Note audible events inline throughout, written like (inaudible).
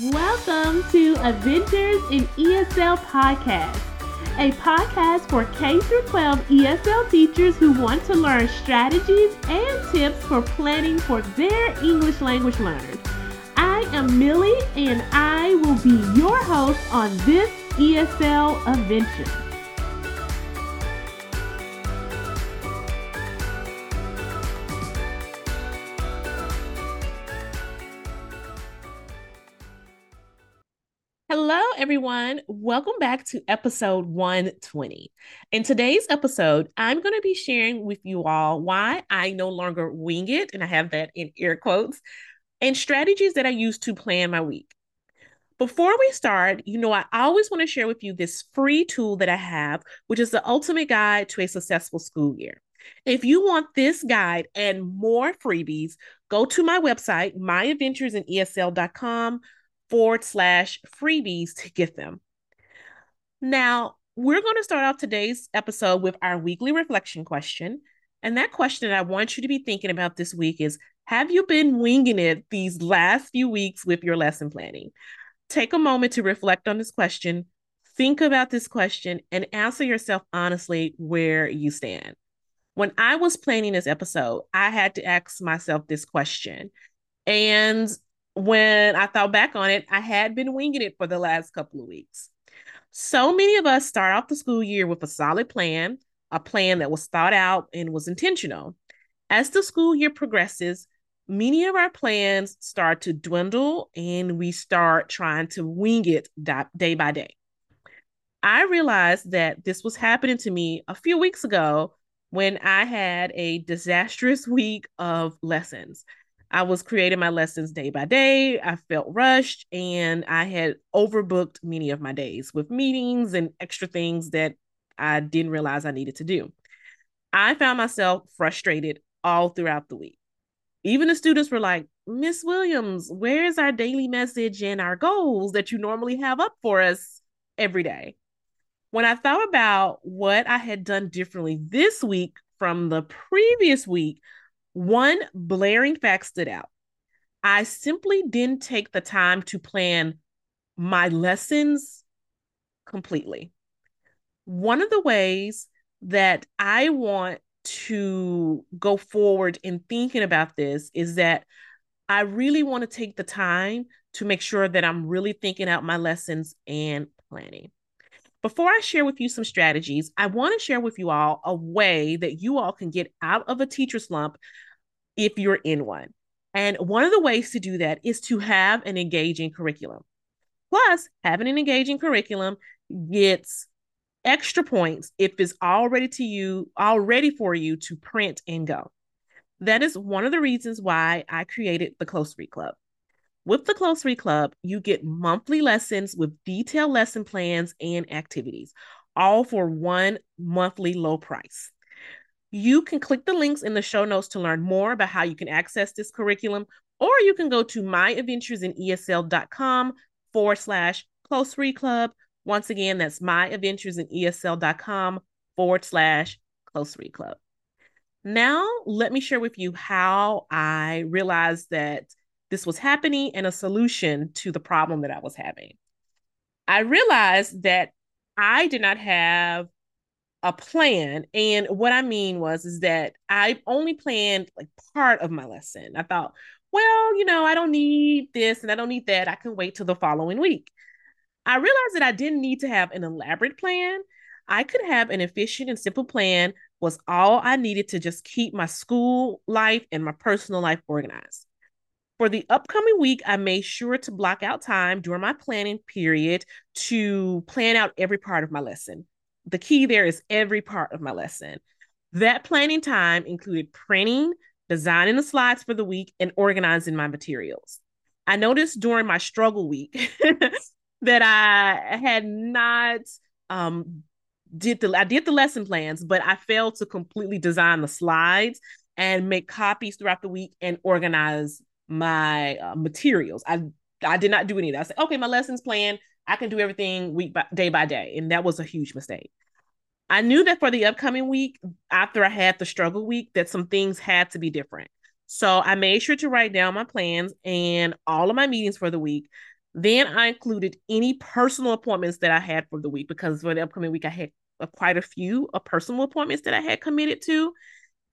Welcome to Adventures in ESL Podcast, a podcast for K 12 ESL teachers who want to learn strategies and tips for planning for their English language learners. I am Millie and I will be your host on this ESL adventure. Everyone. Welcome back to episode 120. In today's episode, I'm going to be sharing with you all why I no longer wing it, and I have that in air quotes, and strategies that I use to plan my week. Before we start, you know, I always want to share with you this free tool that I have, which is the ultimate guide to a successful school year. If you want this guide and more freebies, go to my website, myadventuresinesl.com forward slash freebies to get them. Now, we're going to start off today's episode with our weekly reflection question. And that question that I want you to be thinking about this week is Have you been winging it these last few weeks with your lesson planning? Take a moment to reflect on this question, think about this question, and answer yourself honestly where you stand. When I was planning this episode, I had to ask myself this question. And when I thought back on it, I had been winging it for the last couple of weeks. So many of us start off the school year with a solid plan, a plan that was thought out and was intentional. As the school year progresses, many of our plans start to dwindle and we start trying to wing it day by day. I realized that this was happening to me a few weeks ago when I had a disastrous (laughs) week of lessons. I was creating my lessons day by day. I felt rushed and I had overbooked many of my days with meetings and extra things that I didn't realize I needed to do. I found myself frustrated all throughout the week. Even the students were like, Miss Williams, where's our daily message and our goals that you normally have up for us every day? When I thought about what I had done differently this week from the previous week, one blaring fact stood out. I simply didn't take the time to plan my lessons completely. One of the ways that I want to go forward in thinking about this is that I really want to take the time to make sure that I'm really thinking out my lessons and planning. Before I share with you some strategies, I want to share with you all a way that you all can get out of a teacher slump if you're in one. And one of the ways to do that is to have an engaging curriculum. Plus, having an engaging curriculum gets extra points if it's already to you, already for you to print and go. That is one of the reasons why I created the Close Read Club. With the Close Read Club, you get monthly lessons with detailed lesson plans and activities, all for one monthly low price. You can click the links in the show notes to learn more about how you can access this curriculum, or you can go to myadventuresinesl.com forward slash close read club. Once again, that's myadventuresinesl.com forward slash close read club. Now, let me share with you how I realized that this was happening and a solution to the problem that I was having. I realized that I did not have a plan. And what I mean was is that I only planned like part of my lesson. I thought, well, you know, I don't need this and I don't need that. I can wait till the following week. I realized that I didn't need to have an elaborate plan. I could have an efficient and simple plan was all I needed to just keep my school life and my personal life organized. For the upcoming week, I made sure to block out time during my planning period to plan out every part of my lesson. The key there is every part of my lesson. That planning time included printing, designing the slides for the week, and organizing my materials. I noticed during my struggle week (laughs) that I had not um, did the I did the lesson plans, but I failed to completely design the slides and make copies throughout the week and organize my uh, materials. I I did not do any of that. I said, okay, my lessons plan. I can do everything week by day by day, and that was a huge mistake. I knew that for the upcoming week, after I had the struggle week, that some things had to be different. So I made sure to write down my plans and all of my meetings for the week. Then I included any personal appointments that I had for the week because for the upcoming week, I had quite a few uh, personal appointments that I had committed to.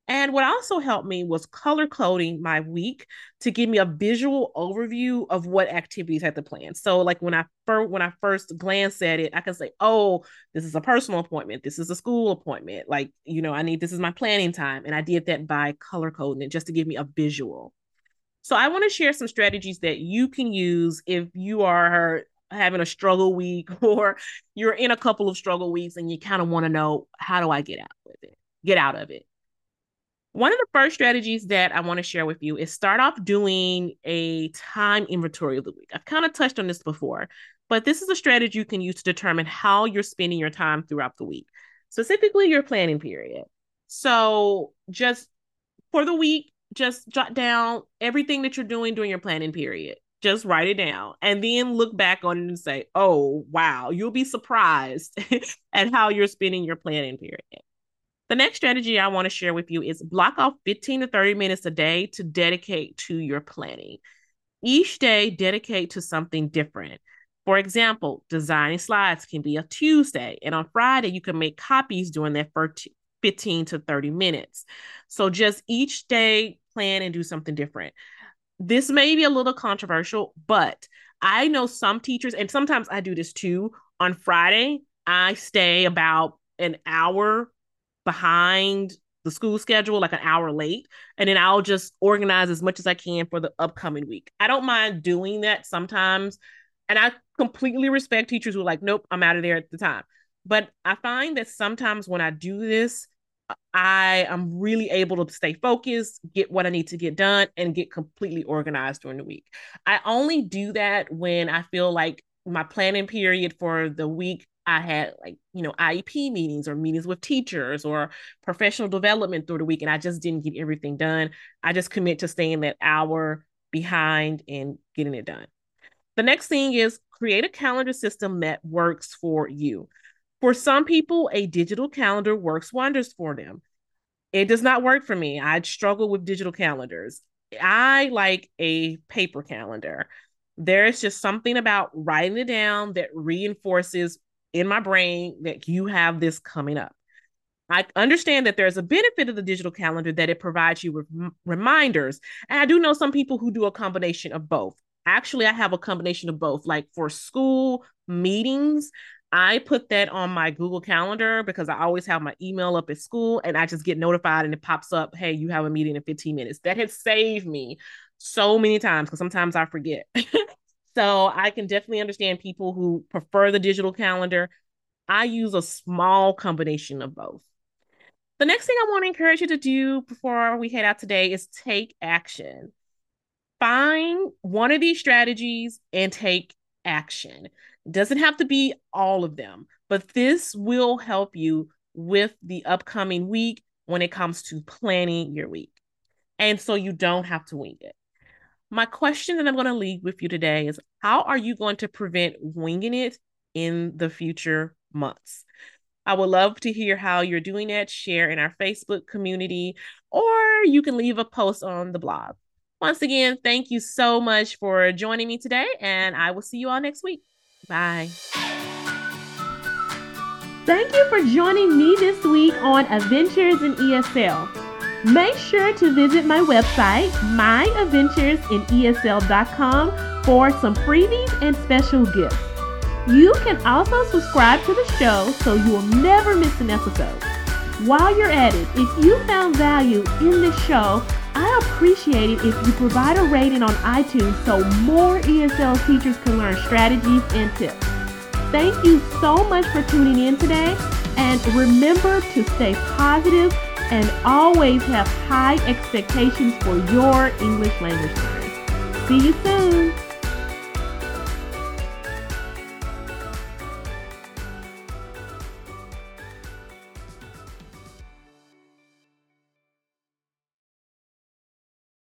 And what also helped me was color coding my week to give me a visual overview of what activities I had to plan. So like when I first when I first glanced at it, I can say, oh, this is a personal appointment, this is a school appointment. Like, you know, I need this is my planning time. And I did that by color coding it just to give me a visual. So I want to share some strategies that you can use if you are having a struggle week (laughs) or you're in a couple of struggle weeks and you kind of want to know how do I get out with it? Get out of it. One of the first strategies that I want to share with you is start off doing a time inventory of the week. I've kind of touched on this before, but this is a strategy you can use to determine how you're spending your time throughout the week, specifically your planning period. So, just for the week, just jot down everything that you're doing during your planning period. Just write it down and then look back on it and say, oh, wow, you'll be surprised (laughs) at how you're spending your planning period. The next strategy I want to share with you is block off 15 to 30 minutes a day to dedicate to your planning. Each day, dedicate to something different. For example, designing slides can be a Tuesday, and on Friday, you can make copies during that first 15 to 30 minutes. So just each day, plan and do something different. This may be a little controversial, but I know some teachers, and sometimes I do this too. On Friday, I stay about an hour behind the school schedule, like an hour late, and then I'll just organize as much as I can for the upcoming week. I don't mind doing that sometimes. And I completely respect teachers who are like, nope, I'm out of there at the time. But I find that sometimes when I do this, I am really able to stay focused, get what I need to get done, and get completely organized during the week. I only do that when I feel like my planning period for the week I had like, you know, IEP meetings or meetings with teachers or professional development through the week, and I just didn't get everything done. I just commit to staying that hour behind and getting it done. The next thing is create a calendar system that works for you. For some people, a digital calendar works wonders for them. It does not work for me. I struggle with digital calendars. I like a paper calendar. There is just something about writing it down that reinforces in my brain that you have this coming up. I understand that there's a benefit of the digital calendar that it provides you with m- reminders. And I do know some people who do a combination of both. Actually, I have a combination of both. Like for school meetings, I put that on my Google Calendar because I always have my email up at school and I just get notified and it pops up, hey, you have a meeting in 15 minutes. That has saved me so many times because sometimes I forget. (laughs) So I can definitely understand people who prefer the digital calendar. I use a small combination of both. The next thing I want to encourage you to do before we head out today is take action. Find one of these strategies and take action. It doesn't have to be all of them, but this will help you with the upcoming week when it comes to planning your week. And so you don't have to wing it. My question that I'm going to leave with you today is how are you going to prevent winging it in the future months? I would love to hear how you're doing that. Share in our Facebook community, or you can leave a post on the blog. Once again, thank you so much for joining me today, and I will see you all next week. Bye. Thank you for joining me this week on Adventures in ESL. Make sure to visit my website, myadventuresinesl.com, for some freebies and special gifts. You can also subscribe to the show so you will never miss an episode. While you're at it, if you found value in this show, I appreciate it if you provide a rating on iTunes so more ESL teachers can learn strategies and tips. Thank you so much for tuning in today, and remember to stay positive and always have high expectations for your English language learning. See you soon.